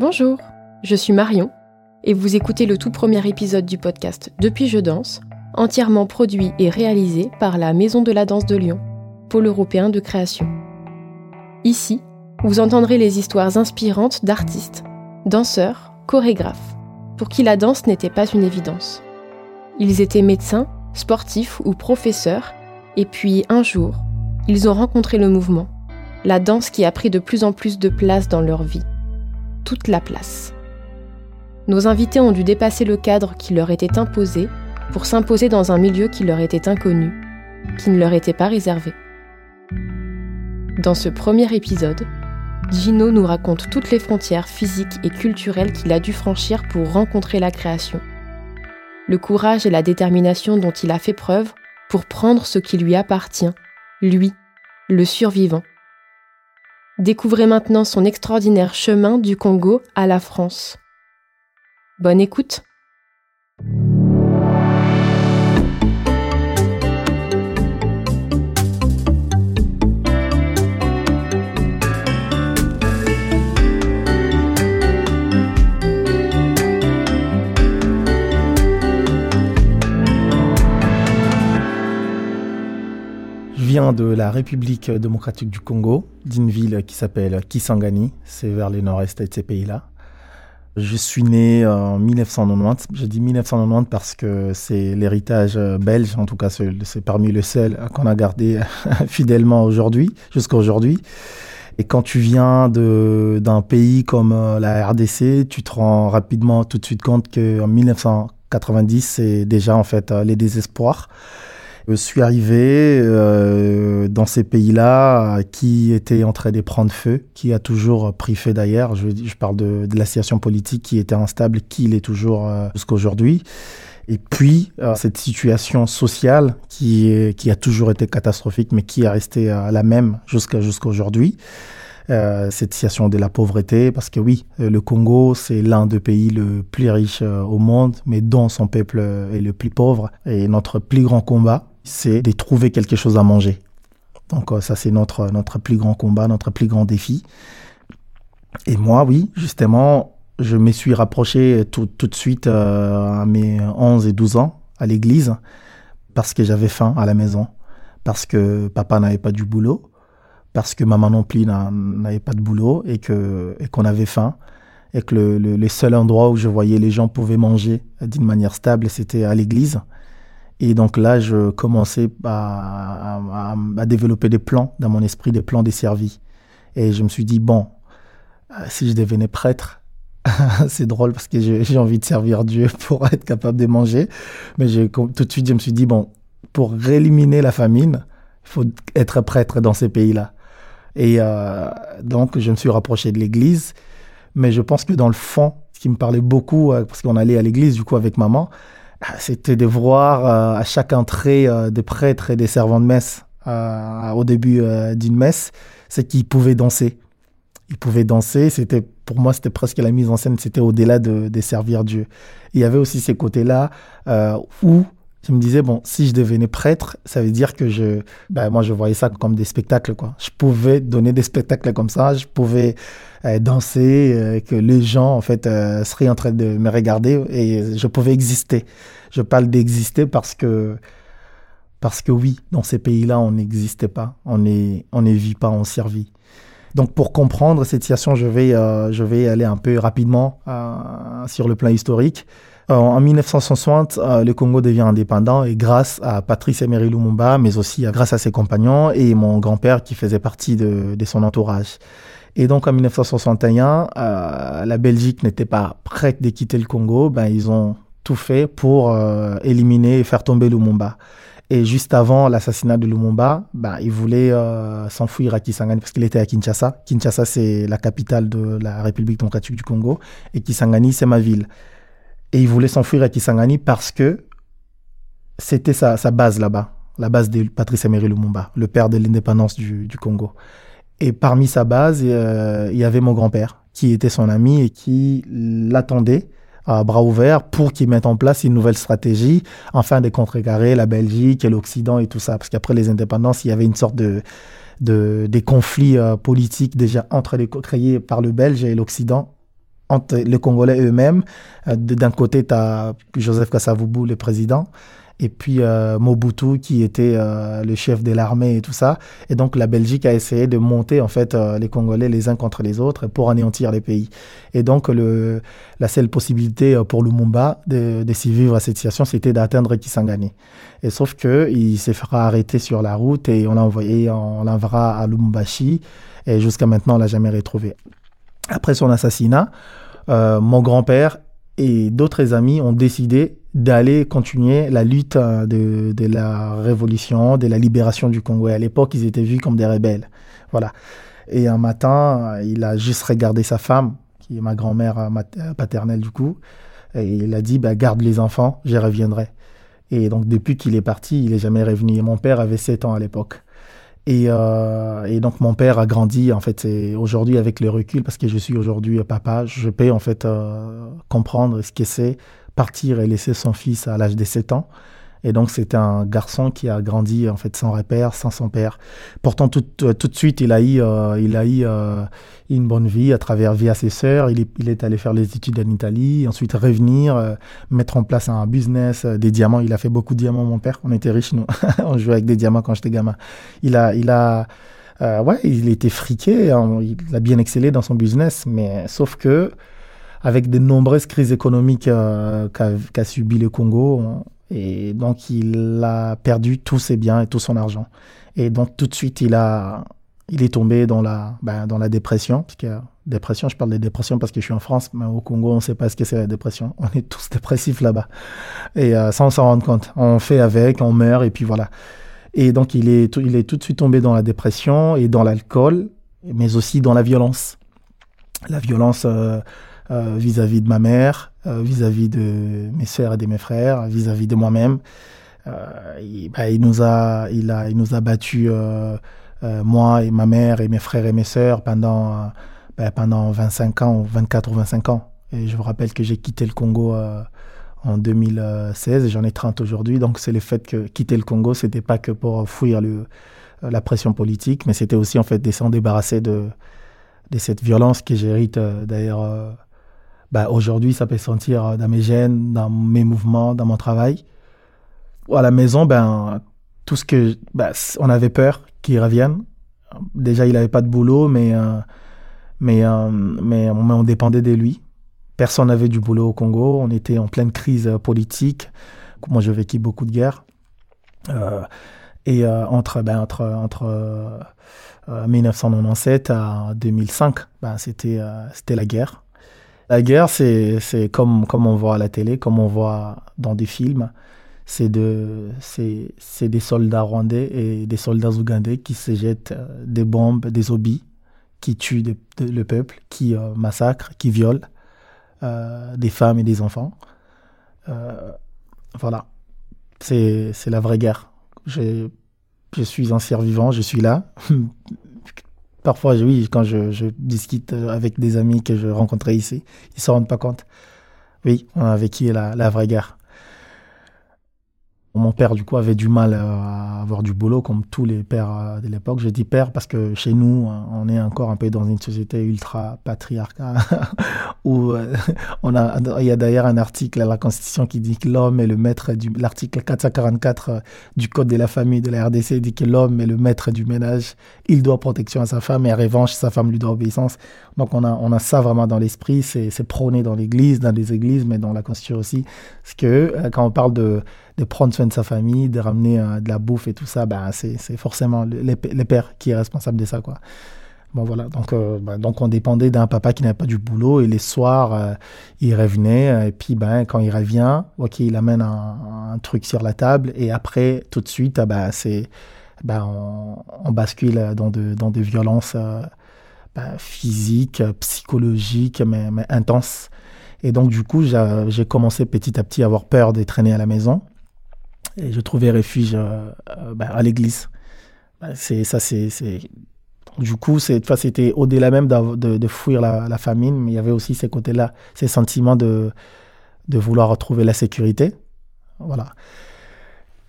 Bonjour, je suis Marion et vous écoutez le tout premier épisode du podcast Depuis je danse, entièrement produit et réalisé par la Maison de la danse de Lyon, pôle européen de création. Ici, vous entendrez les histoires inspirantes d'artistes, danseurs, chorégraphes, pour qui la danse n'était pas une évidence. Ils étaient médecins, sportifs ou professeurs, et puis un jour, ils ont rencontré le mouvement, la danse qui a pris de plus en plus de place dans leur vie toute la place. Nos invités ont dû dépasser le cadre qui leur était imposé pour s'imposer dans un milieu qui leur était inconnu, qui ne leur était pas réservé. Dans ce premier épisode, Gino nous raconte toutes les frontières physiques et culturelles qu'il a dû franchir pour rencontrer la création. Le courage et la détermination dont il a fait preuve pour prendre ce qui lui appartient, lui, le survivant, Découvrez maintenant son extraordinaire chemin du Congo à la France. Bonne écoute de la République démocratique du Congo, d'une ville qui s'appelle Kisangani, c'est vers le nord-est de ces pays-là. Je suis né en 1990. Je dis 1990 parce que c'est l'héritage belge, en tout cas c'est parmi les seuls qu'on a gardé fidèlement aujourd'hui, jusqu'à aujourd'hui. Et quand tu viens d'un pays comme euh, la RDC, tu te rends rapidement tout de suite compte qu'en 1990, c'est déjà en fait euh, les désespoirs. Je suis arrivé euh, dans ces pays-là qui étaient en train de prendre feu, qui a toujours pris feu d'ailleurs. Je, parle de, la situation politique qui était instable, qui l'est toujours euh, jusqu'à aujourd'hui. Et puis, euh, cette situation sociale qui, qui a toujours été catastrophique, mais qui est restée la même jusqu'à jusqu'à aujourd'hui. cette situation de la pauvreté, parce que oui, le Congo, c'est l'un des pays le plus riches au monde, mais dont son peuple est le plus pauvre. Et notre plus grand combat, c'est de trouver quelque chose à manger. Donc euh, ça, c'est notre, notre plus grand combat, notre plus grand défi. Et moi, oui, justement, je me suis rapproché tout, tout de suite euh, à mes 11 et 12 ans à l'église parce que j'avais faim à la maison, parce que papa n'avait pas du boulot, parce que maman non plus n'avait pas de boulot et et qu'on avait faim et que le, le, le, seul endroit où je voyais les gens pouvaient manger d'une manière stable, c'était à l'église. Et donc là, je commençais à, développer des plans dans mon esprit, des plans desservis. Et je me suis dit, bon, euh, si je devenais prêtre, c'est drôle parce que j'ai envie de servir Dieu pour être capable de manger. Mais tout de suite, je me suis dit, bon, pour éliminer la famine, il faut être prêtre dans ces pays-là. Et euh, donc, je me suis rapproché de l'église. Mais je pense que dans le fond, ce qui me parlait beaucoup, euh, parce qu'on allait à l'église du coup avec maman, c'était de voir euh, à chaque entrée euh, des prêtres et des servants de messe euh, au début d'une messe, c'est qu'ils pouvaient danser. Ils pouvaient danser. C'était pour moi, c'était presque la mise en scène. C'était au-delà de, de, servir Dieu. Il y avait aussi ces côtés-là où je me disais bon, si je devenais prêtre, ça veut dire que je, ben moi, je voyais ça comme des spectacles quoi. Je pouvais donner des spectacles comme ça. Je pouvais danser, euh, que les gens en fait euh, seraient en train de me regarder et je pouvais exister. Je parle d'exister parce que parce que oui, dans ces pays-là, on n'existait pas, on n'est on ne vit pas, on servit. Donc pour comprendre cette situation, je vais euh, je vais aller un peu rapidement sur le plan historique. En 1960, le Congo devient indépendant et grâce à Patrice Emery Lumumba, mais aussi grâce à ses compagnons et mon grand-père qui faisait partie de, son entourage. Et donc en 1961, euh, la Belgique n'était pas prête de quitter le Congo. Ben, ils ont tout fait pour euh, éliminer et faire tomber Lumumba. Et juste avant l'assassinat de Lumumba, ben, ils voulaient euh, s'enfuir à Kisangani parce qu'il était à Kinshasa. Kinshasa, c'est la capitale de la République démocratique du Congo. Et Kisangani, c'est ma ville. Et ils voulaient s'enfuir à Kisangani parce que c'était sa, base là-bas, la base de Patrice Emery Lumumba, le père de l'indépendance du, Congo. Et parmi sa base, euh, il y avait mon grand-père, qui était son ami et qui l'attendait à bras ouverts pour qu'il mette en place une nouvelle stratégie afin de contrecarrer la Belgique et l'Occident et tout ça. Parce qu'après les indépendances, il y avait une sorte de, de des conflits euh, politiques déjà entre les créés par le Belge et l'Occident entre les Congolais eux-mêmes. D'un côté, tu as Joseph Kasavubu, le président, et puis euh, Mobutu qui était euh, le chef de l'armée et tout ça. Et donc la Belgique a essayé de monter en fait euh, les Congolais les uns contre les autres pour anéantir les pays. Et donc le, la seule possibilité pour Lumumba de, de s'y vivre à cette situation, c'était d'atteindre Kisangani. Et sauf que il s'est fait arrêter sur la route et on l'a envoyé, on l'enverra à Lumumbashi. Et jusqu'à maintenant, on l'a jamais retrouvé. Après son assassinat, mon grand-père et d'autres amis ont décidé d'aller continuer la lutte euh, de, la révolution, de la libération du Congo. Et à l'époque, ils étaient vus comme des rebelles. Voilà. Et un matin, euh, il a juste regardé sa femme, qui est ma grand-mère euh, paternelle du coup, et il a dit, bah, garde les enfants, j'y reviendrai. Et donc, depuis qu'il est parti, il n'est jamais revenu. Et mon père avait 7 ans à l'époque. Et, euh, et, donc mon père a grandi en fait. Aujourd'hui avec le recul, parce que je suis aujourd'hui papa, je peux en fait euh, comprendre ce que c'est partir et laisser son fils à l'âge de 7 ans. Et donc, c'était un garçon qui a grandi, en fait, sans repère, sans son père. Pourtant, tout, euh, tout de suite, il a eu, euh, il a eu euh, une bonne vie à travers, via ses sœurs. Il est, il est allé faire les études en Italie, ensuite revenir, mettre en place un business, des diamants. Il a fait beaucoup de diamants, mon père. On était riches, nous. On jouait avec des diamants quand j'étais gamin. Il a, il a, ouais, il était friqué. Hein. il a bien excellé dans son business, mais sauf que, avec de nombreuses crises économiques qu'a subi le Congo, et donc, il a perdu tous ses biens et tout son argent. Et donc, tout de suite, il, a, il est tombé dans la, ben, dans la dépression. Parce que, dépression, je parle de dépression parce que je suis en France, mais au Congo, on ne sait pas ce que c'est la dépression. On est tous dépressifs là-bas. Et euh, sans s'en rendre compte. On fait avec, on meurt, et puis voilà. Et donc, il est, il est tout de suite tombé dans la dépression et dans l'alcool, mais aussi dans la violence. La violence euh, euh, vis-à-vis de ma mère, euh, vis-à-vis de mes sœurs et de mes frères, vis-à-vis de moi-même. Euh, il, bah, il, nous a, il a, il nous a battu moi et ma mère et mes frères et mes sœurs pendant, bah, pendant 25 ans, 24 ou 25 ans. Et je vous rappelle que j'ai quitté le Congo en 2016 et j'en ai 30 aujourd'hui. Donc c'est le fait que quitter le Congo, c'était pas que pour fuir la pression politique, mais c'était aussi en fait de s'en débarrasser de, de cette violence que j'hérite d'ailleurs bah, aujourd'hui, ça peut se sentir euh, dans mes gènes, dans mes mouvements, dans mon travail. À la maison, ben, tout ce que, bah, on avait peur qu'il revienne. Déjà, il n'avait pas de boulot, mais, euh, mais, euh, mais, on dépendait de lui. Personne n'avait du boulot au Congo. On était en pleine crise politique. Moi, j'ai vécu beaucoup de guerres. et entre, ben, entre, entre 1997 à 2005, ben, c'était la guerre. La guerre, c'est comme, on voit à la télé, comme on voit dans des films. C'est de, des soldats rwandais et des soldats ougandais qui se jettent euh, des bombes, des obis, qui tuent le peuple, qui euh, massacrent, qui violent euh, des femmes et des enfants. voilà. C'est la vraie guerre. Je, je suis un survivant, je suis là. Parfois, oui, quand je, discute avec des amis que je rencontrais ici, ils ne se rendent pas compte. Oui, on a vécu la, la vraie guerre. Mon père, du coup, avait du mal à avoir du boulot, comme tous les pères euh, de l'époque. Je dis père parce que chez nous, on est encore un peu dans une société ultra patriarcale, où euh, on a, il y a d'ailleurs un article à la Constitution qui dit que l'homme est le maître du, l'article 444 euh, du Code de la famille de la RDC dit que l'homme est le maître du ménage. Il doit protection à sa femme et en revanche, sa femme lui doit obéissance. Donc on a, on a ça vraiment dans l'esprit. C'est, c'est prôné dans l'église, dans les églises, mais dans la Constitution aussi. Parce que quand on parle de de prendre soin de sa famille, de ramener euh, de la bouffe et tout ça, ben, c'est forcément les, pères qui est responsable de ça. Quoi. Bon, voilà. Donc, euh, ben, donc on dépendait d'un papa qui n'avait pas du boulot et les soirs, euh, il revenait. Et puis, ben, quand il revient, ok, il amène un, truc sur la table et après, tout de suite, ben, c'est, ben, on, bascule dans dans des violences physiques, psychologiques, mais, mais intenses. Et donc, du coup, j'ai commencé petit à petit à avoir peur de traîner à la maison et je trouvais refuge euh, euh, bah, à l'église. Bah, c'est ça, c'est du coup, c'était au-delà même de, de, fuir la, famine, mais il y avait aussi ces côtés-là, ces sentiments de, de vouloir retrouver la sécurité. Voilà.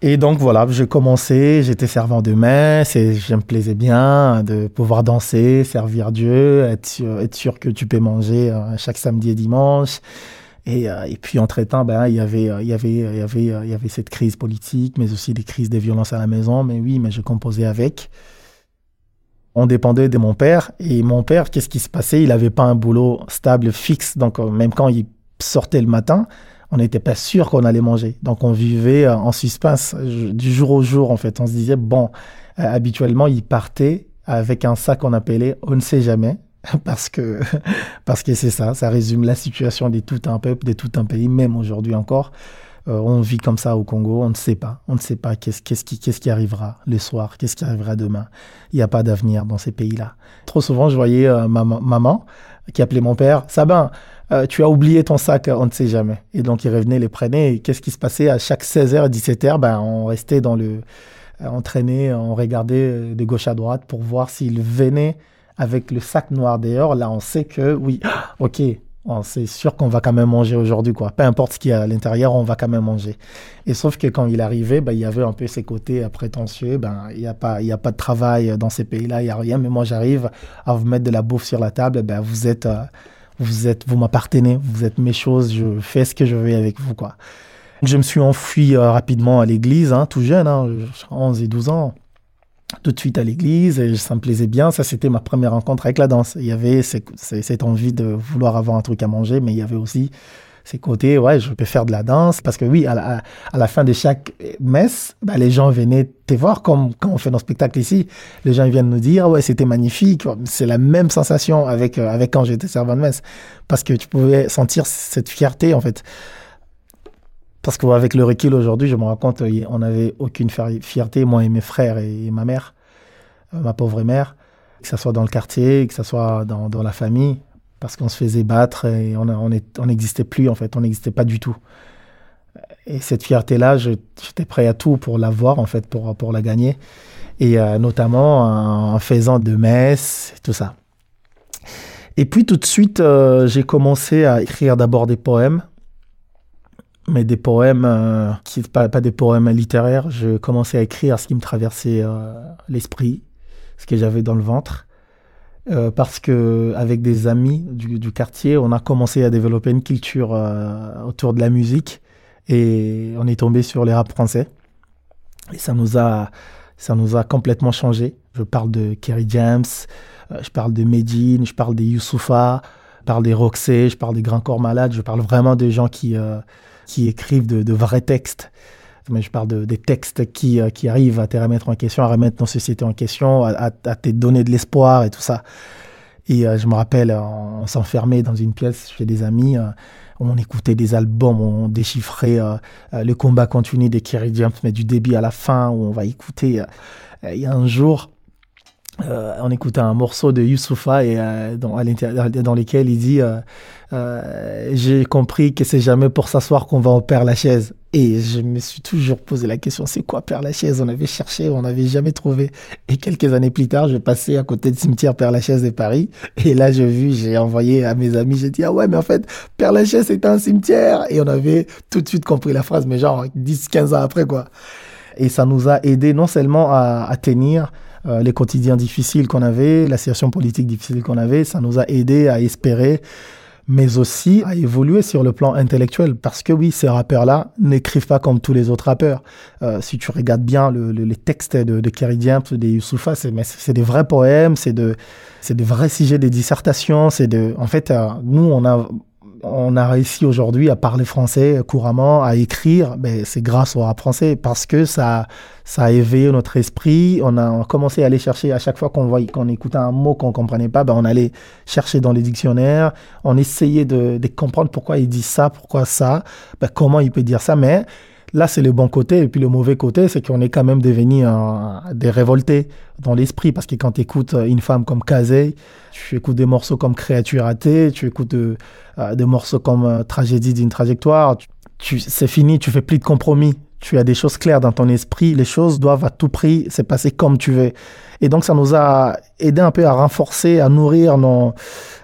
Et donc voilà, j'ai commencé, j'étais servant de et je me plaisais bien de pouvoir danser, servir Dieu, être sûr, être sûr que tu peux manger euh, chaque samedi et dimanche. Et, euh, et puis entre-temps, ben, il y avait, il y avait, il y avait, il y avait cette crise politique, mais aussi des crises des violences à la maison. Mais oui, mais je composais avec. On dépendait de mon père et mon père, qu'est-ce qui se passait? Il n'avait pas un boulot stable, fixe. Donc même quand il sortait le matin, on n'était pas sûr qu'on allait manger. Donc on vivait euh, en suspense du jour au jour en fait. On se disait bon, euh, habituellement il partait avec un sac qu'on appelait on ne sait jamais parce que parce que c'est ça, ça résume la situation de tout un peuple, de tout un pays, même aujourd'hui encore. Euh, on vit comme ça au Congo, on ne sait pas, on ne sait pas qu'est-ce, qu'est-ce qui, qu'est-ce qui arrivera le soir, qu'est-ce qui arrivera demain. Il n'y a pas d'avenir dans ces pays-là. Trop souvent, je voyais ma maman qui appelait mon père, Sabin, euh, tu as oublié ton sac, on ne sait jamais. Et donc, ils revenaient, les prenaient. Et qu'est-ce qui se passait? À chaque 16h, 17h ben, On restait dans le. Euh, on traînait, on regardait euh, de gauche à droite pour voir s'il venait avec le sac noir dehors. Là, on sait que oui, ok, c'est sûr qu'on va quand même manger aujourd'hui, quoi. Peu importe ce qu'il y a à l'intérieur, on va quand même manger. Et sauf que quand il arrivait, ben, il y avait un peu ces côtés prétentieux. Ben, il n'y a pas, a pas de travail dans ces pays-là, il n'y a rien. Mais moi, j'arrive à vous mettre de la bouffe sur la table. Ben, vous êtes, vous êtes, vous m'appartenez, vous êtes mes choses, je fais ce que je veux avec vous, quoi. Je me suis enfui euh, rapidement à l'église, hein, tout jeune, hein, 11 et 12 ans. Tout de suite à l'église, et ça me plaisait bien. Ça, c'était ma première rencontre avec la danse. Il y avait cette envie de vouloir avoir un truc à manger, mais il y avait aussi ces côtés, ouais, je peux faire de la danse. Parce que oui, à la, fin de chaque messe, bah, les gens venaient te voir, comme quand on fait nos spectacles ici. Les gens viennent nous dire, ouais, c'était magnifique. C'est la même sensation avec, euh, avec quand j'étais servant de messe. Parce que tu pouvais sentir cette fierté, en fait. Parce qu'avec le recul aujourd'hui, je me rends compte, on n'avait aucune fierté, moi et mes frères et ma mère, euh, ma pauvre mère, que ce soit dans le quartier, que ce soit dans, la famille parce qu'on se faisait battre et on n'existait plus en fait, on n'existait pas du tout. Et cette fierté-là, j'étais prêt à tout pour l'avoir en fait, pour, pour la gagner. Et euh, notamment en, faisant de messes, tout ça. Et puis tout de suite, euh, j'ai commencé à écrire d'abord des poèmes, mais des poèmes euh, qui pas, pas des poèmes littéraires. Je commençais à écrire ce qui me traversait l'esprit, ce que j'avais dans le ventre. Euh, parce que avec des amis du, quartier, on a commencé à développer une culture euh, autour de la musique et on est tombé sur les rap français et ça nous a ça nous a complètement changé. Je parle de Kerry James, euh, je parle de Medine, je parle des Youssoufa, je parle des Roxy, je parle des Grands Corps Malades, je parle vraiment de gens qui qui écrivent de, vrais textes mais je parle de, des textes qui, euh, qui arrivent à te remettre en question, à remettre nos sociétés en question, à, te donner de l'espoir et tout ça. Et euh, je me rappelle, on, s'enfermait dans une pièce chez des amis, euh, on écoutait des albums, on déchiffrait le combat continu des Kerry James, mais du début à la fin, où on va écouter. A un jour, euh, on écoutait un morceau de Youssoufa et euh, dans, lequel il dit euh, j'ai compris que c'est jamais pour s'asseoir qu'on va au Père Lachaise. Et je me suis toujours posé la question c'est quoi Père Lachaise? On avait cherché on n'avait jamais trouvé. Et quelques années plus tard je passais à côté du cimetière Père Lachaise de Paris. Et là j'ai vu j'ai envoyé à mes amis j'ai dit ah ouais mais en fait Père Lachaise c'est un cimetière. Et on avait tout de suite compris la phrase mais genre 10 15 ans après quoi. Et ça nous a aidé non seulement à tenir euh, les quotidiens difficiles qu'on avait, la situation politique difficile qu'on avait, ça nous a aidé à espérer, mais aussi à évoluer sur le plan intellectuel. Parce que oui, ces rappeurs-là n'écrivent pas comme tous les autres rappeurs. Euh, si tu regardes bien les textes de, de Kerry James, de Youssoufa, c'est des vrais poèmes, c'est de, c'est de vrais sujets des dissertations. C'est de, en fait, euh, nous, on a on a réussi aujourd'hui à parler français couramment, à écrire, ben, c'est grâce au rap français parce que ça, ça a éveillé notre esprit. On a commencé à aller chercher à chaque fois qu'on voyait, qu'on écoutait un mot qu'on comprenait pas, ben, on allait chercher dans les dictionnaires. On essayait de, de comprendre pourquoi il dit ça, pourquoi ça, ben, comment il peut dire ça, mais Là, c'est le bon côté. Et puis le mauvais côté, c'est qu'on est quand même devenu des révoltés dans l'esprit. Parce que quand tu écoutes une femme comme Kazé, tu écoutes des morceaux comme Créature ratée, tu écoutes euh, des morceaux comme euh, Tragédie d'une trajectoire. Tu, c'est fini, tu fais plus de compromis. Tu as des choses claires dans ton esprit. Les choses doivent à tout prix se passer comme tu veux. Et donc, ça nous a aidé un peu à renforcer, à nourrir nos,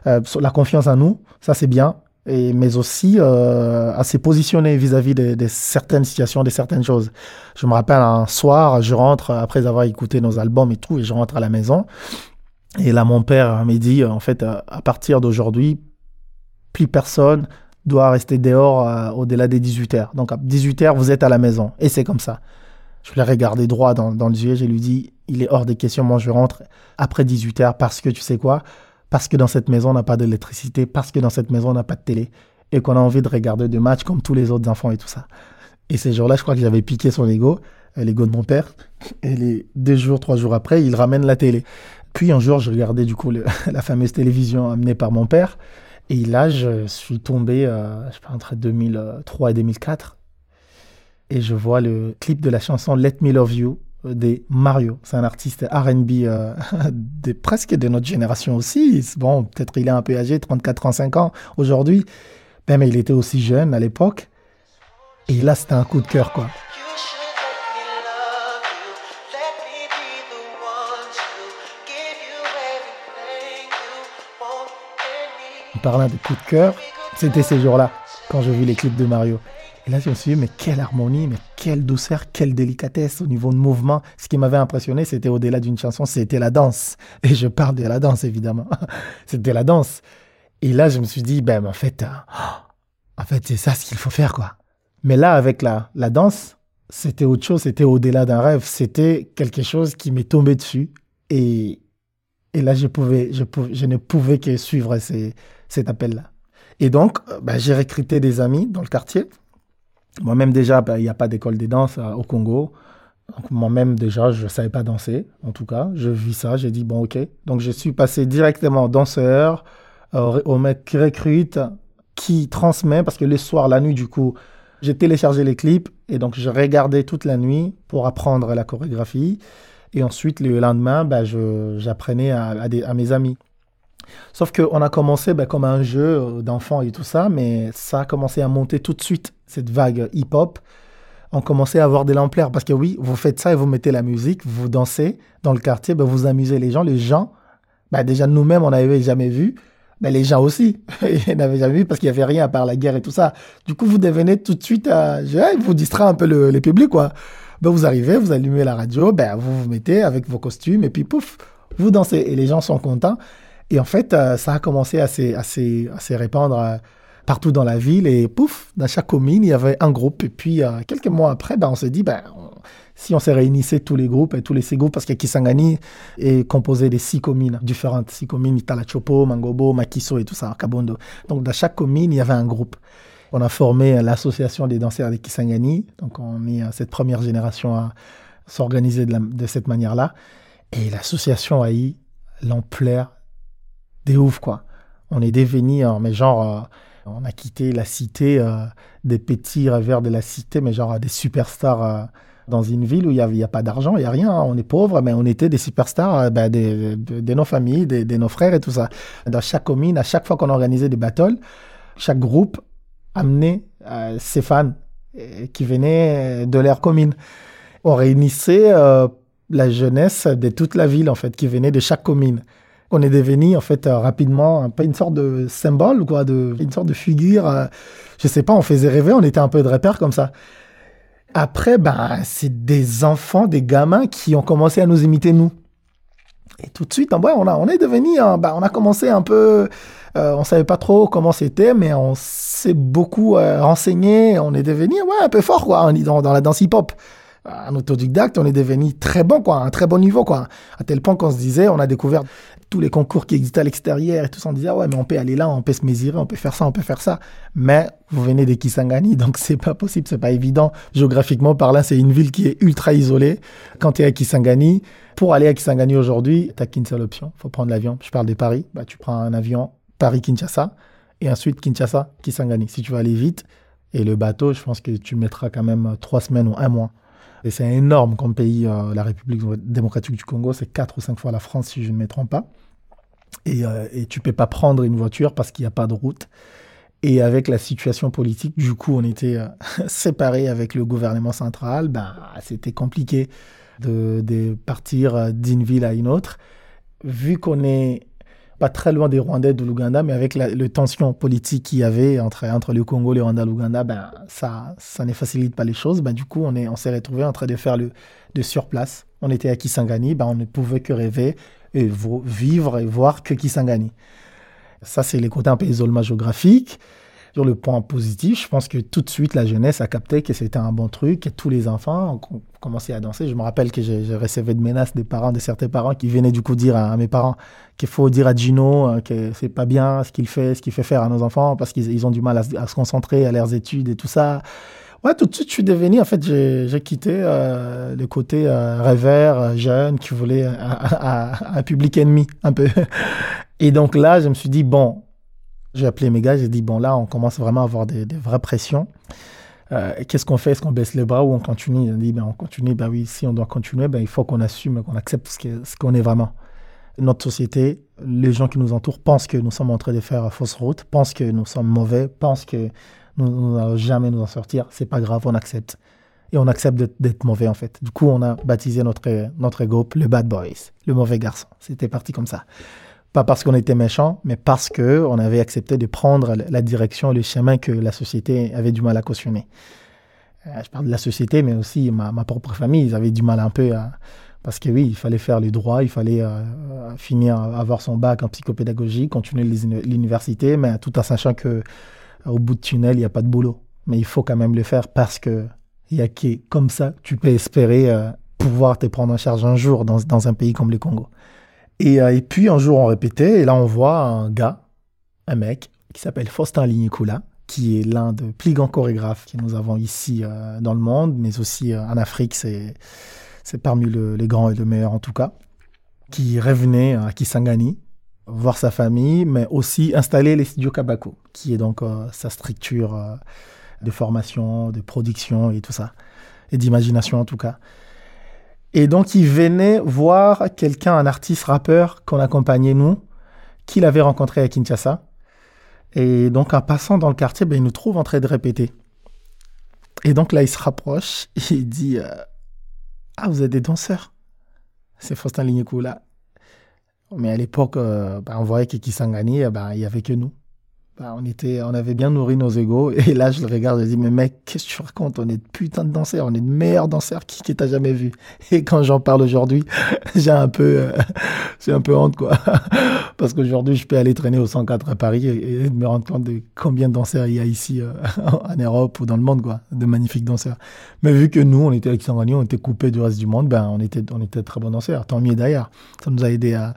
euh, la confiance en nous. Ça, c'est bien. Mais aussi euh, à se positionner vis-à-vis de, certaines situations, de certaines choses. Je me rappelle un soir, je rentre après avoir écouté nos albums et tout, et je rentre à la maison. Et là, mon père m'a dit, en fait, à partir d'aujourd'hui, plus personne doit rester dehors euh, au-delà des 18 heures. Donc à 18 heures, vous êtes à la maison. Et c'est comme ça. Je l'ai regardé droit dans, dans les yeux, je lui dit, il est hors des questions, moi je rentre après 18 heures parce que tu sais quoi? Parce que dans cette maison, on n'a pas d'électricité, parce que dans cette maison, on n'a pas de télé, et qu'on a envie de regarder des matchs comme tous les autres enfants et tout ça. Et ces jours-là, je crois que j'avais piqué son ego, euh, l'ego de mon père, et les deux jours, trois jours après, il ramène la télé. Puis un jour, je regardais du coup la fameuse télévision amenée par mon père, et là, je suis tombé, euh, je sais pas, entre 2003 et 2004. Et je vois le clip de la chanson Let Me Love You de Mario. C'est un artiste RB euh, de, presque de notre génération aussi. Bon, peut-être il est un peu âgé, 34-35 ans aujourd'hui. Ben, mais il était aussi jeune à l'époque. Et là, c'était un coup de cœur, quoi. parlant de coup de cœur, c'était ces jours-là, quand j'ai vu les clips de Mario. Et là, je me suis dit, mais quelle harmonie, mais quelle douceur, quelle délicatesse au niveau de mouvement. Ce qui m'avait impressionné, c'était au-delà d'une chanson, c'était la danse. Et je parle de la danse, évidemment. c'était la danse. Et là, je me suis dit, ben, en fait, euh, en fait, c'est ça ce qu'il faut faire, quoi. Mais là, avec la, la danse, c'était autre chose, c'était au-delà d'un rêve, c'était quelque chose qui m'est tombé dessus. Et, et là, je, pouvais, je, je ne pouvais que suivre cet appel-là. Et donc, euh, bah, j'ai recruté des amis dans le quartier. Moi-même, déjà, bah, il n'y a pas d'école de danse euh, au Congo. Moi-même, déjà, je ne savais pas danser, en tout cas. Je vis ça, j'ai dit, bon, ok. Donc, je suis passé directement danseur, euh, au mec recrute, qui transmet, parce que le soir, la nuit, du coup, j'ai téléchargé les clips et donc je regardais toute la nuit pour apprendre la chorégraphie. Et ensuite, le lendemain, bah, j'apprenais à, mes amis. Sauf qu'on a commencé ben, comme un jeu euh, d'enfants et tout ça, mais ça a commencé à monter tout de suite, cette vague hip-hop. On commençait à avoir de l'ampleur parce que oui, vous faites ça et vous mettez la musique, vous dansez dans le quartier, ben, vous amusez les gens. Les gens, ben, déjà nous-mêmes, on n'avait jamais vu. Ben, les gens aussi, ils n'avaient jamais vu parce qu'il n'y avait rien à part la guerre et tout ça. Du coup, vous devenez tout de suite, à... vous distrait un peu le, les publics, quoi. Ben, vous arrivez, vous allumez la radio, ben, vous vous mettez avec vos costumes et puis pouf, vous dansez et les gens sont contents. Et en fait, euh, ça a commencé à se, répandre euh, partout dans la ville. Et pouf, dans chaque commune, il y avait un groupe. Et puis, euh, quelques mois après, ben, on s'est dit, ben, si on s'est réunissait tous les groupes et tous les six groupes, parce que Kisangani est composé de six communes différentes. Six communes, Italachopo, Mangobo, Makiso et tout ça, Kabondo. Donc, dans chaque commune, il y avait un groupe. On a formé l'association des danseurs de Kisangani. Donc, on est cette première génération à s'organiser de, cette manière-là. Et l'association a eu l'ampleur des ouf, quoi. On est devenu, hein, mais genre, euh, on a quitté la cité, euh, des petits rêveurs de la cité, mais genre des superstars euh, dans une ville où il n'y a, pas d'argent, il n'y a rien. Hein. on est pauvre, mais on était des superstars ben, de, nos familles, de, nos frères et tout ça. Dans chaque commune, à chaque fois qu'on organisait des battles, chaque groupe amenait ses fans qui venaient de leur commune. On réunissait la jeunesse de toute la ville, en fait, qui venait de chaque commune on est devenu en fait euh, rapidement peu une sorte de symbole quoi, de une sorte de figure. Euh, je sais pas, on faisait rêver, on était un peu de repères comme ça. Après, ben c'est des enfants, des gamins qui ont commencé à nous imiter nous. Et tout de suite, on a, on est devenu, ben, on a commencé un peu, euh, on savait pas trop comment c'était, mais on s'est beaucoup renseigné, on est devenu ouais un peu fort quoi, dans, dans la danse hip-hop un autodidacte, on est devenu très bon, quoi, un très bon niveau, quoi. À tel point qu'on se disait, on a découvert tous les concours qui existaient à l'extérieur et tout ça. On disait, ah ouais, mais on peut aller là, on peut se mesurer, on peut faire ça, on peut faire ça. Mais vous venez de Kisangani, donc c'est pas possible, c'est pas évident. Géographiquement parlant, c'est une ville qui est ultra isolée. Quand tu es à Kisangani, pour aller à Kisangani aujourd'hui, tu qu'une seule option. faut prendre l'avion. Je parle de Paris. Bah, tu prends un avion Paris-Kinshasa et ensuite Kinshasa-Kisangani. Si tu veux aller vite, et le bateau, je pense que tu mettras quand même trois semaines ou un mois. Et c'est énorme comme pays, euh, la République démocratique du Congo. C'est quatre ou cinq fois la France, si je ne me trompe pas. Et, euh, et tu peux pas prendre une voiture parce qu'il n'y a pas de route. Et avec la situation politique, du coup, on était euh, séparés avec le gouvernement central. Ben, c'était compliqué de, de partir d'une ville à une autre. Vu qu'on est, pas très loin des Rwandais de l'Ouganda, mais avec la, le tension politique qu'il y avait entre, entre le Congo, le Rwanda, l'Ouganda, ben, ça, ça ne facilite pas les choses. Ben, du coup, on, est, on s'est retrouvé en train de faire le, de surplace. On était à Kisangani, ben, on ne pouvait que rêver et vivre et voir que Kisangani. Ça, c'est les côtés un peu isolement géographique. Sur le point positif, je pense que tout de suite, la jeunesse a capté que c'était un bon truc, et tous les enfants ont commencé à danser. Je me rappelle que j'ai recevais de menaces des parents, de certains parents qui venaient du coup dire à, mes parents qu'il faut dire à Gino euh, que c'est pas bien ce qu'il fait, ce qu'il fait faire à nos enfants, parce qu'ils ont du mal à, se concentrer à leurs études et tout ça. Ouais, tout de suite, je suis devenu, en fait, j'ai quitté euh, le côté euh, rêveur, jeune, qui voulait un public ennemi, un peu. Et donc là, je me suis dit, bon, j'ai appelé mes gars, j'ai dit, bon, là, on commence vraiment à avoir des, vraies pressions. Euh, qu'est-ce qu'on fait? Est-ce qu'on baisse les bras ou on continue? Ils ont dit, ben, on continue. Ben oui, si on doit continuer, ben, il faut qu'on assume, qu'on accepte ce qu'on est vraiment. Notre société, les gens qui nous entourent pensent que nous sommes en train de faire fausse route, pensent que nous sommes mauvais, pensent que nous n'allons jamais nous en sortir. C'est pas grave, on accepte. Et on accepte d'être mauvais, en fait. Du coup, on a baptisé notre, notre groupe le Bad Boys, le mauvais garçon. C'était parti comme ça. Pas parce qu'on était méchant, mais parce qu'on avait accepté de prendre la direction, le chemin que la société avait du mal à cautionner. Euh, je parle de la société, mais aussi ma, propre famille, ils avaient du mal un peu à... Parce que oui, il fallait faire le droit, il fallait euh, finir, avoir son bac en psychopédagogie, continuer l'université, mais tout en sachant que au bout de tunnel, il n'y a pas de boulot. Mais il faut quand même le faire parce que il y a qui, comme ça, tu peux espérer euh, pouvoir te prendre en charge un jour dans, dans un pays comme le Congo. Euh, et, puis un jour on répétait, et là on voit un gars, un mec, qui s'appelle Faustin Lignicula, qui est l'un des plus grands chorégraphes que nous avons ici euh, dans le monde, mais aussi euh, en Afrique, c'est, c'est parmi les grands et les meilleurs en tout cas, qui revenait à Kisangani, voir sa famille, mais aussi installer les studios Kabako, qui est donc sa structure de formation, de production et tout ça, et d'imagination en tout cas. Et donc, il venait voir quelqu'un, un artiste rappeur qu'on accompagnait nous, qu'il avait rencontré à Kinshasa. Et donc, en passant dans le quartier, ben, il nous trouve en train de répéter. Et donc là, il se rapproche et il dit euh, Ah, vous êtes des danseurs C'est Faustin Lignekou là. Mais à l'époque, euh, ben, on voyait que Kisangani, eh ben, il n'y avait que nous. Bah, on, était, on avait bien nourri nos égaux. Et là, je le regarde, je dis, mais mec, qu'est-ce que tu racontes? On est de putain de danseurs, on est de meilleurs danseurs qui, qui t'a jamais vu. Et quand j'en parle aujourd'hui, j'ai un peu, euh, un peu honte, quoi. Parce qu'aujourd'hui, je peux aller traîner au 104 à Paris et, me rendre compte de combien de danseurs il y a ici euh, en Europe ou dans le monde, quoi. De magnifiques danseurs. Mais vu que nous, on était avec Sangani, on était coupés du reste du monde, ben, on était, on était très bons danseurs. Tant mieux d'ailleurs. Ça nous a aidé à,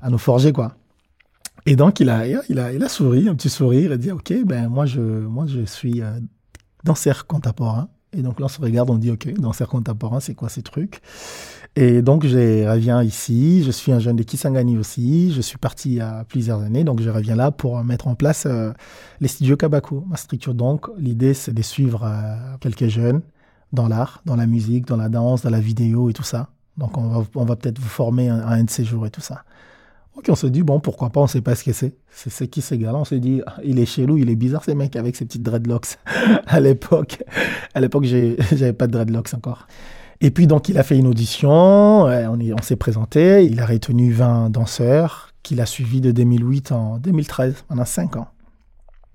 à nous forger, quoi. Et donc, il a, il a, il a souri, un petit sourire, et dit, OK, ben, moi, je, moi, je suis euh, danseur contemporain. Et donc, là, on se regarde, on dit, OK, danseur contemporain, c'est quoi ces trucs? Et donc, je reviens ici. Je suis un jeune de Kisangani aussi. Je suis parti il y a plusieurs années. Donc, je reviens là pour mettre en place euh, les studios Kabako. Ma structure, donc, l'idée, c'est de suivre euh, quelques jeunes dans l'art, dans la musique, dans la danse, dans la vidéo et tout ça. Donc, on va, on va peut-être vous former à un de ces jours et tout ça. Ok, on se dit, bon, pourquoi pas, on sait pas ce que c'est. C'est qui ce gars-là On se dit, ah, il est chelou, il est bizarre, ce mec avec ses petites dreadlocks. à l'époque, à l'époque, j'avais pas de dreadlocks encore. Et puis, donc, il a fait une audition, on, s'est présenté, il a retenu 20 danseurs, qu'il a suivi de 2008 en 2013, pendant 5 ans.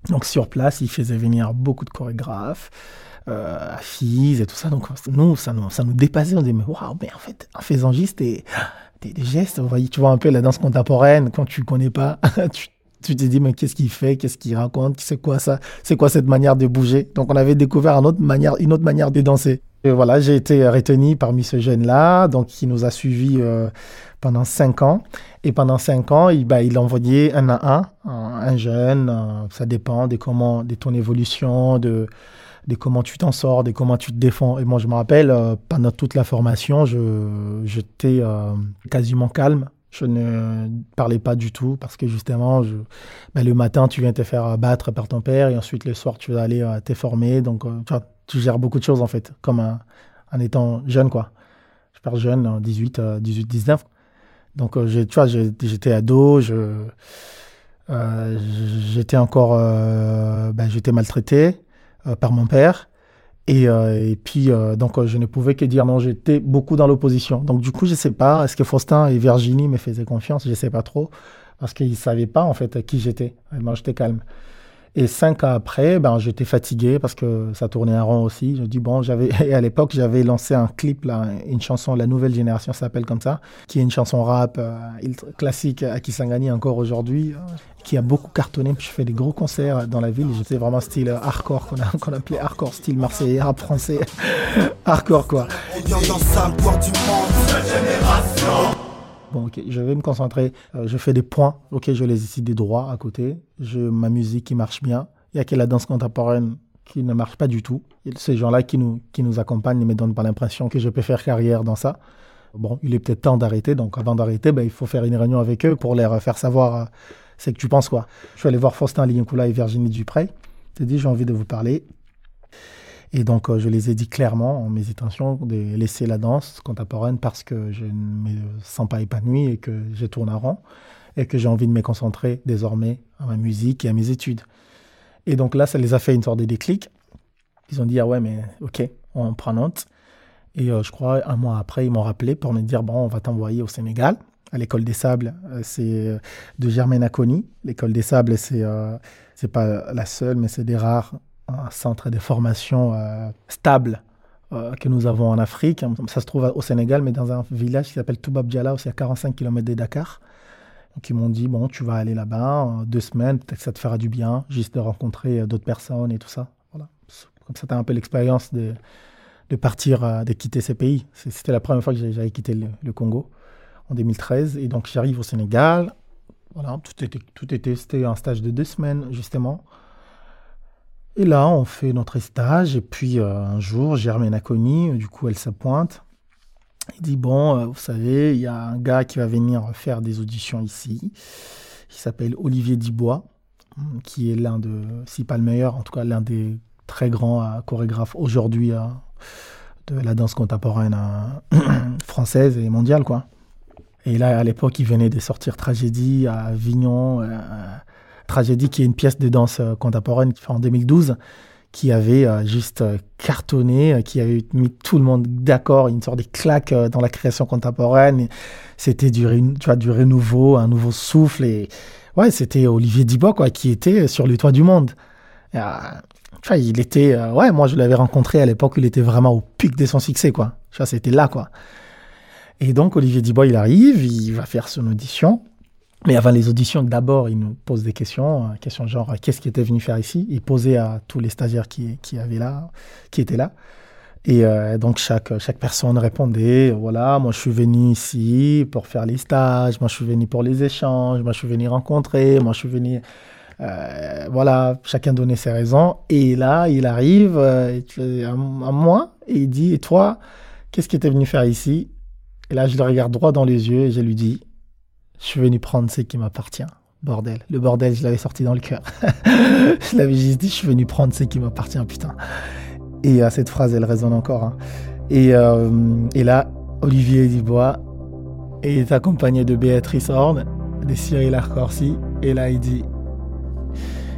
Donc, sur place, il faisait venir beaucoup de chorégraphes, euh, filles et tout ça. Donc, nous, ça nous, ça nous dépassait. On disait, mais waouh, mais en fait, en faisant juste, et des, gestes. Tu vois un peu la danse contemporaine, quand tu connais pas, tu, te dis, mais qu'est-ce qu'il fait, qu'est-ce qu'il raconte, c'est quoi ça, c'est quoi cette manière de bouger? Donc on avait découvert une autre manière, de danser. Et voilà, j'ai été retenu parmi ce jeune-là, donc qui nous a suivis euh, pendant cinq ans. Et pendant cinq ans, il, bah, il envoyait un à un, un jeune, euh, ça dépend de comment, de ton évolution, de de comment tu t'en sors, de comment tu te défends. Et moi, je me rappelle, euh, pendant toute la formation, j'étais euh, quasiment calme. Je ne parlais pas du tout parce que justement, ben, le matin, tu viens te faire battre par ton père et ensuite le soir, tu vas aller euh, te former. Donc, tu, vois, tu, gères beaucoup de choses en fait, comme en étant jeune, quoi. Je parle jeune, 18, 18 19. Donc, tu vois, j'étais ado, je, j'étais encore, ben, j'étais maltraité. Euh, par mon père. Et, euh, puis, euh, donc, je ne pouvais que dire non, j'étais beaucoup dans l'opposition. Donc, du coup, je ne sais pas, est-ce que Faustin et Virginie me faisaient confiance? Je ne sais pas trop. parce qu'ils ne savaient pas en fait qui j'étais. Moi, j'étais calme. Et cinq ans après, ben, j'étais fatigué parce que ça tournait un rond aussi. Je dis, bon, j'avais, et à l'époque, j'avais lancé un clip, là, une chanson, La Nouvelle Génération s'appelle comme ça, qui est une chanson rap euh, classique à Kisangani encore aujourd'hui, euh, qui a beaucoup cartonné. Je fais des gros concerts dans la ville. J'étais vraiment style hardcore, qu'on, qu'on appelait hardcore, style marseillais, rap français, hardcore quoi. Bon, ok, je vais me concentrer. Euh, je fais des points. Ok, je les ici des droits à côté. Je, ma musique qui marche bien. Il y a que la danse contemporaine qui ne marche pas du tout. Ces gens-là qui nous, qui nous accompagnent ne me donnent pas l'impression que je peux faire carrière dans ça. Bon, il est peut-être temps d'arrêter. Donc, avant d'arrêter, ben, il faut faire une réunion avec eux pour leur faire savoir euh, ce que tu penses, quoi. Je suis allé voir Faustin Lignacoula et Virginie Dupré. Je dit, j'ai envie de vous parler. Et donc, euh, je les ai dit clairement en mes intentions de laisser la danse contemporaine parce que je ne me sens pas épanoui et que je tourne à rond et que j'ai envie de me concentrer désormais à ma musique et à mes études. Et donc là, ça les a fait une sorte de déclic. Ils ont dit, ah ouais, mais ok, on prend note. Et euh, je crois, un mois après, ils m'ont rappelé pour me dire, bon, on va t'envoyer au Sénégal, à l'école des sables. Euh, c'est de Germaine Aconi. L'école des sables, c'est c'est pas la seule, mais c'est des rares un centre de formation euh, stable euh, que nous avons en Afrique. Ça se trouve au Sénégal, mais dans un village qui s'appelle Toubab Diala, aussi à 45 km de Dakar. Donc ils m'ont dit, bon, tu vas aller là-bas, deux semaines, peut-être que ça te fera du bien, juste de rencontrer euh, d'autres personnes et tout ça. Voilà. Comme ça, tu as un peu l'expérience de, partir, de quitter ces pays. C'était la première fois que j'avais quitté le, Congo, en 2013. Et donc j'arrive au Sénégal. Voilà, tout était, tout était, c'était un stage de deux semaines, justement. Et là, on fait notre stage. Et puis, euh, un jour, Germaine a connu. Du coup, elle se pointe. Il dit Bon, euh, vous savez, il y a un gars qui va venir faire des auditions ici. Il s'appelle Olivier Dubois, hum, qui est l'un de, si pas le meilleur, en tout cas, l'un des très grands euh, chorégraphes aujourd'hui de la danse contemporaine française et mondiale, quoi. Et là, à l'époque, il venait de sortir Tragédie à Avignon. Tragédie, qui est une pièce de danse euh, contemporaine en 2012, qui avait euh, juste euh, cartonné, qui avait mis tout le monde d'accord, une sorte de claque dans la création contemporaine. C'était du, tu vois, du renouveau, un nouveau souffle. Et ouais, c'était Olivier Dubois, quoi, qui était sur le toit du monde. tu vois, il était, ouais, moi je l'avais rencontré à l'époque, il était vraiment au pic de son succès, quoi. Tu vois, c'était là, quoi. Et donc Olivier Dubois, il arrive, il va faire son audition. Mais avant les auditions, d'abord, il nous pose des questions, euh, questions genre euh, qu'est-ce qui était venu faire ici? Il posait à tous les stagiaires qui, qui, avaient là, qui étaient là. Et euh, donc chaque, chaque personne répondait, voilà, moi je suis venu ici pour faire les stages, moi je suis venu pour les échanges, moi je suis venu rencontrer, moi je suis venu... voilà, chacun donnait ses raisons. Et là, il arrive à, moi et il dit, et toi, qu'est-ce qui était venu faire ici? Et là, je le regarde droit dans les yeux et je lui dis, je suis venu prendre ce qui m'appartient. Bordel. Le bordel, je l'avais sorti dans le cœur. je l'avais juste dit, je suis venu prendre ce qui m'appartient, putain. Et euh, cette phrase, elle résonne encore. Hein. Et, euh, et, là, Olivier Dubois est accompagné de Béatrice Horn, de Cyril Arcorsi. Et là, il dit,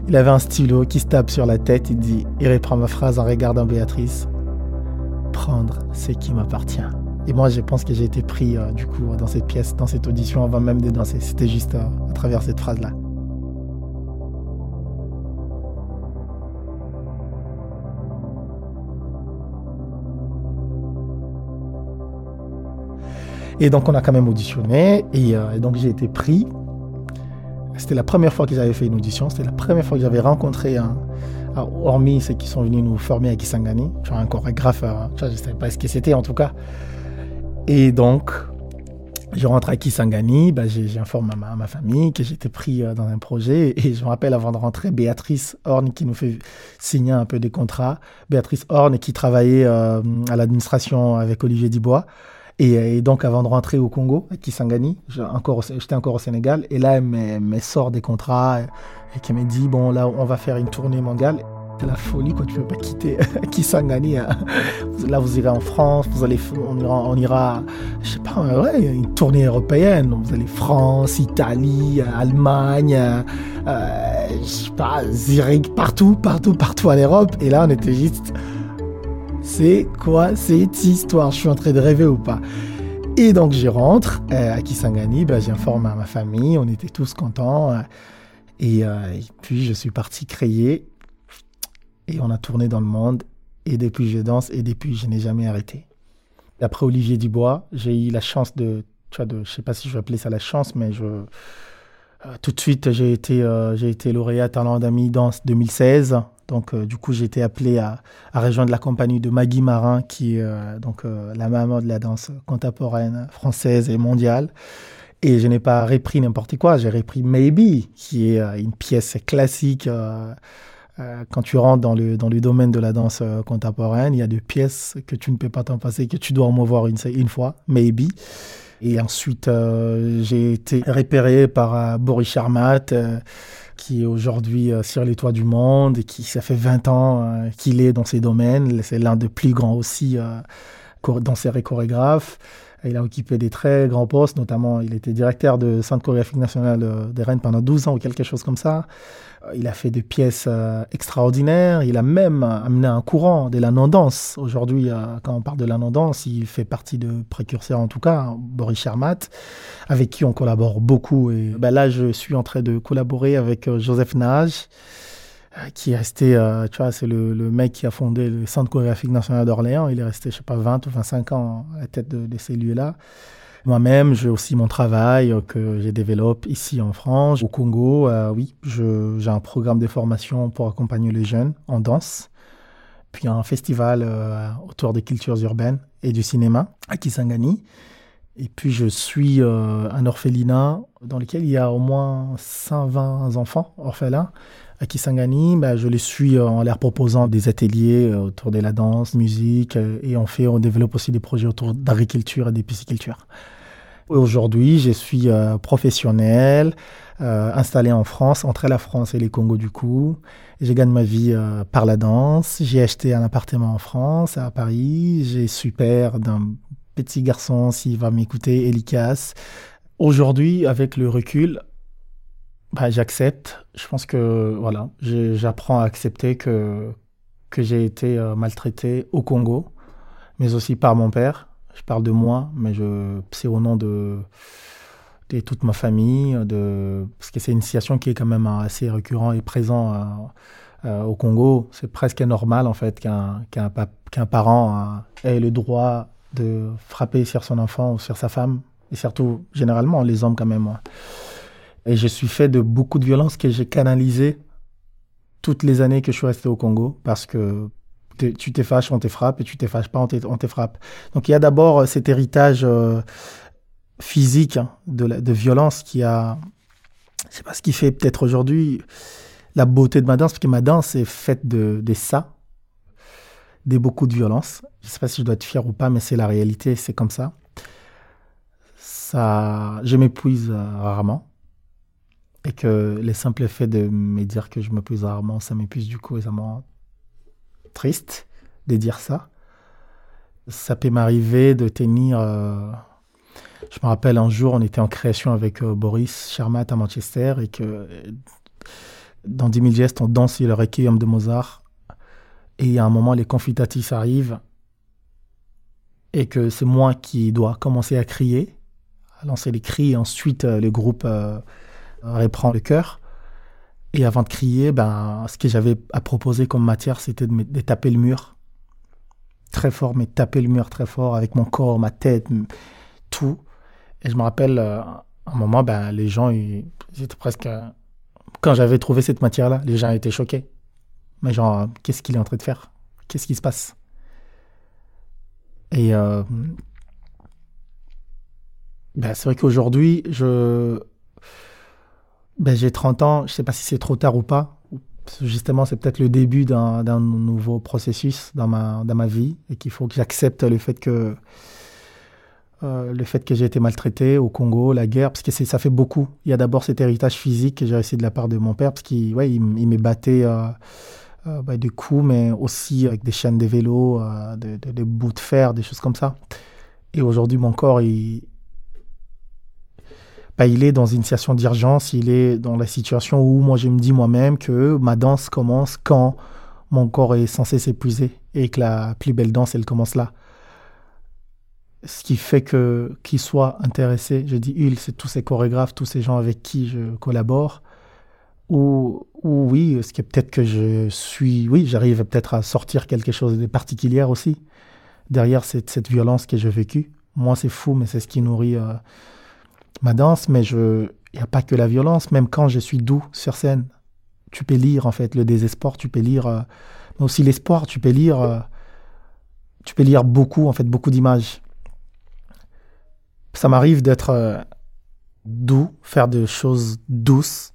il avait un stylo qui se tape sur la tête. Il dit, il reprend ma phrase en regardant Béatrice. Prendre ce qui m'appartient. Et moi, je pense que j'ai été pris euh, du coup dans cette pièce, dans cette audition avant même de danser. C'était juste euh, à travers cette phrase-là. Et donc on a quand même auditionné et, euh, donc j'ai été pris. C'était la première fois que j'avais fait une audition, c'était la première fois que j'avais rencontré un, hormis ceux qui sont venus nous former à Kisangani, genre un chorégraphe, je ne savais pas ce que c'était en tout cas. Et donc, je rentre à Kisangani, bah, j'informe à, ma, famille que j'étais pris euh, dans un projet. Et je me rappelle avant de rentrer, Béatrice Horn qui nous fait signer un peu des contrats. Béatrice Horn qui travaillait euh, à l'administration avec Olivier Dubois. Et, donc avant de rentrer au Congo, à Kisangani, j'étais encore au Sénégal. Et là, elle me, sort des contrats et, et qui me dit, bon là, on va faire une tournée mondiale. C'est la folie, quoi. Tu peux pas quitter Kisangani. Hein. Là, vous irez en France, vous allez, on ira, on ira je sais pas, une tournée européenne. Vous allez France, Italie, Allemagne, euh, je sais pas, Zurich, partout, partout, partout en Europe. Et là, on était juste, c'est quoi cette histoire? Je suis en train de rêver ou pas? Et donc, je rentre à Kisangani, ben, j'informe ma famille, on était tous contents. Et, et puis, je suis parti créer et on a tourné dans le monde. Et depuis, je danse et depuis, je n'ai jamais arrêté. Après Olivier Dubois, j'ai eu la chance de, tu vois, de, je sais pas si je vais appeler ça la chance, mais je, euh, tout de suite, j'ai été, euh, j'ai été lauréat Talent d'Ami Danse 2016. Donc, euh, du coup, j'ai été appelé à, à, rejoindre la compagnie de Maggie Marin, qui est donc la maman de la danse contemporaine française et mondiale. Et je n'ai pas repris n'importe quoi, j'ai repris Maybe, qui est une pièce classique euh, quand tu rentres dans le, dans le domaine de la danse euh, contemporaine, il y a des pièces que tu ne peux pas t'en passer, que tu dois au moins voir une, une fois, maybe. Et ensuite, euh, j'ai été repéré par Boris Charmat, qui est aujourd'hui sur les toits du monde et qui, ça fait 20 ans qu'il est dans ces domaines. C'est l'un des plus grands aussi danseurs et chorégraphes. Il a occupé des très grands postes, notamment il était directeur de Centre chorégraphique national des Rennes pendant 12 ans ou quelque chose comme ça. Il a fait des pièces euh, extraordinaires. Il a même amené un courant de la non-danse. Aujourd'hui, euh, quand on parle de la non-danse, il fait partie de précurseurs, en tout cas, Boris Charmat, avec qui on collabore beaucoup. Et ben là, je suis en train de collaborer avec euh, Joseph Nage, qui est resté, tu vois, c'est le, mec qui a fondé le Centre chorégraphique national d'Orléans. Il est resté, je sais pas, 20 ou 25 ans à la tête de, ces lieux-là. Moi-même, j'ai aussi mon travail euh, que j'ai développé ici en France. Au Congo, euh, oui, j'ai un programme de formation pour accompagner les jeunes en danse. Puis un festival euh, autour des cultures urbaines et du cinéma à Kisangani. Et puis je suis un orphelinat dans lequel il y a au moins 120 enfants orphelins à Kisangani. Bah, je les suis en leur proposant des ateliers autour de la danse, musique, et on fait, on développe aussi des projets autour d'agriculture et de pisciculture. Aujourd'hui, je suis euh, professionnel, euh, installé en France, entre la France et les Congo du coup. Je gagne ma vie euh, par la danse. J'ai acheté un appartement en France, à Paris. J'ai super d'un petit garçon, s'il va m'écouter, Elikas. Aujourd'hui, avec le recul, bah, j'accepte. Je pense que voilà, j'apprends à accepter que, que j'ai été maltraité au Congo, mais aussi par mon père je parle de moi, mais je, c'est au nom de, de toute ma famille, de, parce que c'est une situation qui est quand même assez récurrent et présent euh, euh, au Congo. C'est presque normal en fait qu'un, qu'un, qu'un parent euh, ait le droit de frapper sur son enfant ou sur sa femme, et surtout généralement les hommes quand même. Et je suis fait de beaucoup de violences que j'ai canalisées toutes les années que je suis resté au Congo, parce que tu t'es fâché, on te frappe, et tu t'es fâché pas, on te frappe. Donc il y a d'abord euh, cet héritage euh, physique hein, de, violence qui a, c'est pas ce qui fait peut-être aujourd'hui la beauté de ma danse, parce que ma danse est faite de, ça, de beaucoup de violence. Je sais pas si je dois être fier ou pas, mais c'est la réalité, c'est comme ça. Ça, je m'épuise euh, rarement. Et que les simples faits de me dire que je m'épuise rarement, ça m'épuise du coup et ça me triste de dire ça. Ça peut m'arriver de tenir. Euh, je me rappelle un jour, on était en création avec euh, Boris Charmat à Manchester et que dans 10 000 gestes, on danse le requiem de Mozart. Et à un moment, les confitatis arrivent et que c'est moi qui dois commencer à crier, à lancer les cris, et ensuite euh, le groupe reprend le chœur. Et avant de crier, ben, ce que j'avais à proposer comme matière, c'était de, taper le mur. Très fort, mais taper le mur très fort avec mon corps, ma tête, tout. Et je me rappelle, euh, à un moment, ben, les gens, ils, étaient presque. Quand j'avais trouvé cette matière-là, les gens étaient choqués. Mais genre, qu'est-ce qu'il est en train de faire? Qu'est-ce qui se passe? Et euh, ben, c'est vrai qu'aujourd'hui, je ben, J'ai 30 ans, je ne sais pas si c'est trop tard ou pas. Justement, c'est peut-être le début d'un nouveau processus dans ma, dans ma vie et qu'il faut que j'accepte le fait que euh, que j'ai été maltraité au Congo, la guerre, parce que ça fait beaucoup. Il y a d'abord cet héritage physique que j'ai reçu de la part de mon père, parce qu'il ouais, il, il euh, euh, bah, de coups, mais aussi avec des chaînes de vélo, des de, de bouts de fer, des choses comme ça. Et aujourd'hui, mon corps, il, bah, il est dans une situation d'urgence, il est dans la situation où moi je me dis moi-même que ma danse commence quand mon corps est censé s'épuiser et que la plus belle danse, elle commence là. ce qui fait que qu'ils soient intéressés, je dis ils, c'est tous ces chorégraphes, tous ces gens avec qui je collabore, ou, ou oui, ce qui est peut-être que je suis, oui, j'arrive peut-être à sortir quelque chose de particulier aussi derrière cette, cette violence que j'ai vécue. Moi, c'est fou, mais c'est ce qui nourrit euh, ma danse. Mais je, il n'y a pas que la violence. Même quand je suis doux sur scène, tu peux lire en fait le désespoir, tu peux lire, euh, mais aussi l'espoir. Tu peux lire, euh, tu peux lire beaucoup en fait, beaucoup d'images. Ça m'arrive d'être doux, faire des choses douces,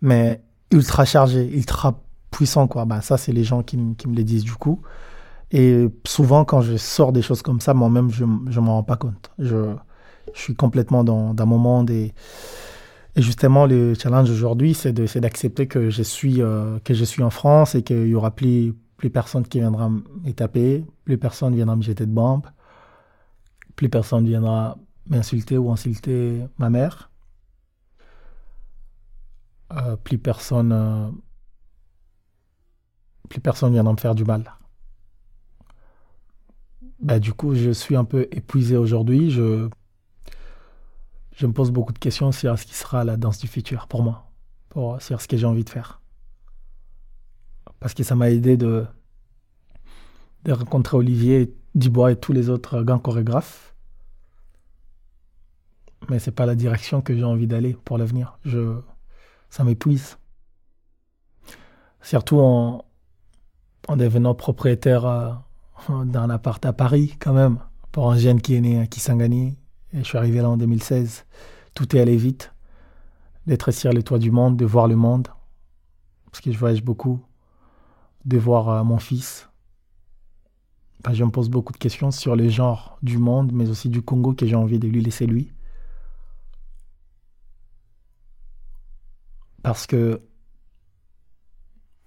mais ultra chargé, ultra puissant quoi. Bah ça, c'est les gens qui, qui me les disent du coup. Et souvent, quand je sors des choses comme ça, moi-même, je ne m'en rends pas compte. Je, je suis complètement dans, dans mon monde. Et, justement, le challenge aujourd'hui, c'est d'accepter que, je suis, euh, que je suis en France et qu'il n'y aura plus, plus personne qui viendra me taper, plus personne viendra me jeter de bombes, plus personne viendra m'insulter ou insulter ma mère. Euh, plus personne euh, plus personne viendra me faire du mal. Bah, du coup, je suis un peu épuisé aujourd'hui. Je me pose beaucoup de questions sur ce qui sera la danse du futur pour moi, pour, sur ce que j'ai envie de faire. Parce que ça m'a aidé de, de rencontrer Olivier Dubois et tous les autres grands chorégraphes. Mais c'est pas la direction que j'ai envie d'aller pour l'avenir. Je, ça m'épuise. Surtout en, en devenant propriétaire à, d'un appart à Paris, quand même, pour un jeune qui est né à Kisangani. Et je suis arrivé là en 2016. Tout est allé vite. D'être sur les toits du monde, de voir le monde, parce que je voyage beaucoup, de voir euh, mon fils. je me pose beaucoup de questions sur le genre du monde, mais aussi du Congo que j'ai envie de lui laisser lui. Parce que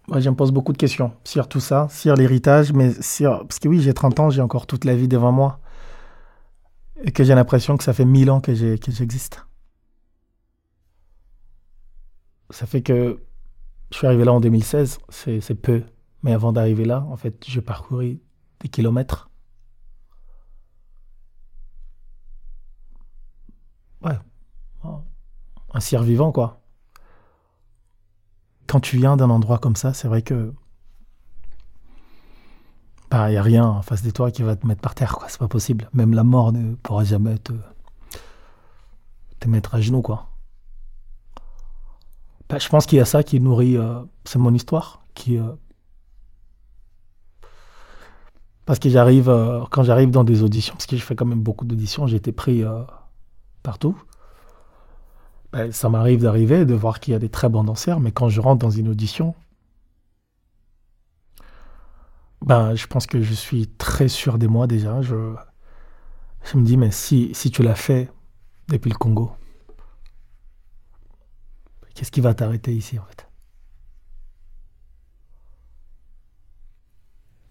moi, je me pose beaucoup de questions sur tout ça, sur l'héritage, mais sur... Parce que oui, j'ai 30 ans, j'ai encore toute la vie devant moi. Et que j'ai l'impression que ça fait 1000 ans que j'existe. Ça fait que je suis arrivé là en 2016, c'est peu. Mais avant d'arriver là, en fait, j'ai parcouru des kilomètres. Ouais. Un survivant, quoi quand tu viens d'un endroit comme ça, c'est vrai que bah, il n'y a rien en face de toi qui va te mettre par terre, quoi. C'est pas possible. Même la mort ne pourra jamais te, te mettre à genoux, quoi. Bah, je pense qu'il y a ça qui nourrit. Euh, c'est mon histoire. Qui, euh, parce que j'arrive, euh, quand j'arrive dans des auditions, parce que je fais quand même beaucoup d'auditions, j'ai été pris partout. Ben, ça m'arrive d'arriver, de voir qu'il y a des très bons danseurs, mais quand je rentre dans une audition, ben, je pense que je suis très sûr de moi déjà. Je, me dis, mais si, si tu l'as fait depuis le Congo, qu'est-ce qui va t'arrêter ici en fait?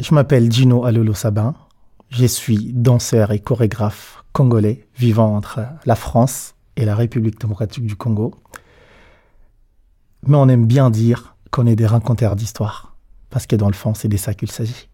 Je m'appelle Gino Alolo Sabin. Je suis danseur et chorégraphe congolais vivant entre la France et la République démocratique du Congo. Mais on aime bien dire qu'on est des rencontreurs d'histoire, parce que dans le fond, c'est de ça qu'il s'agit.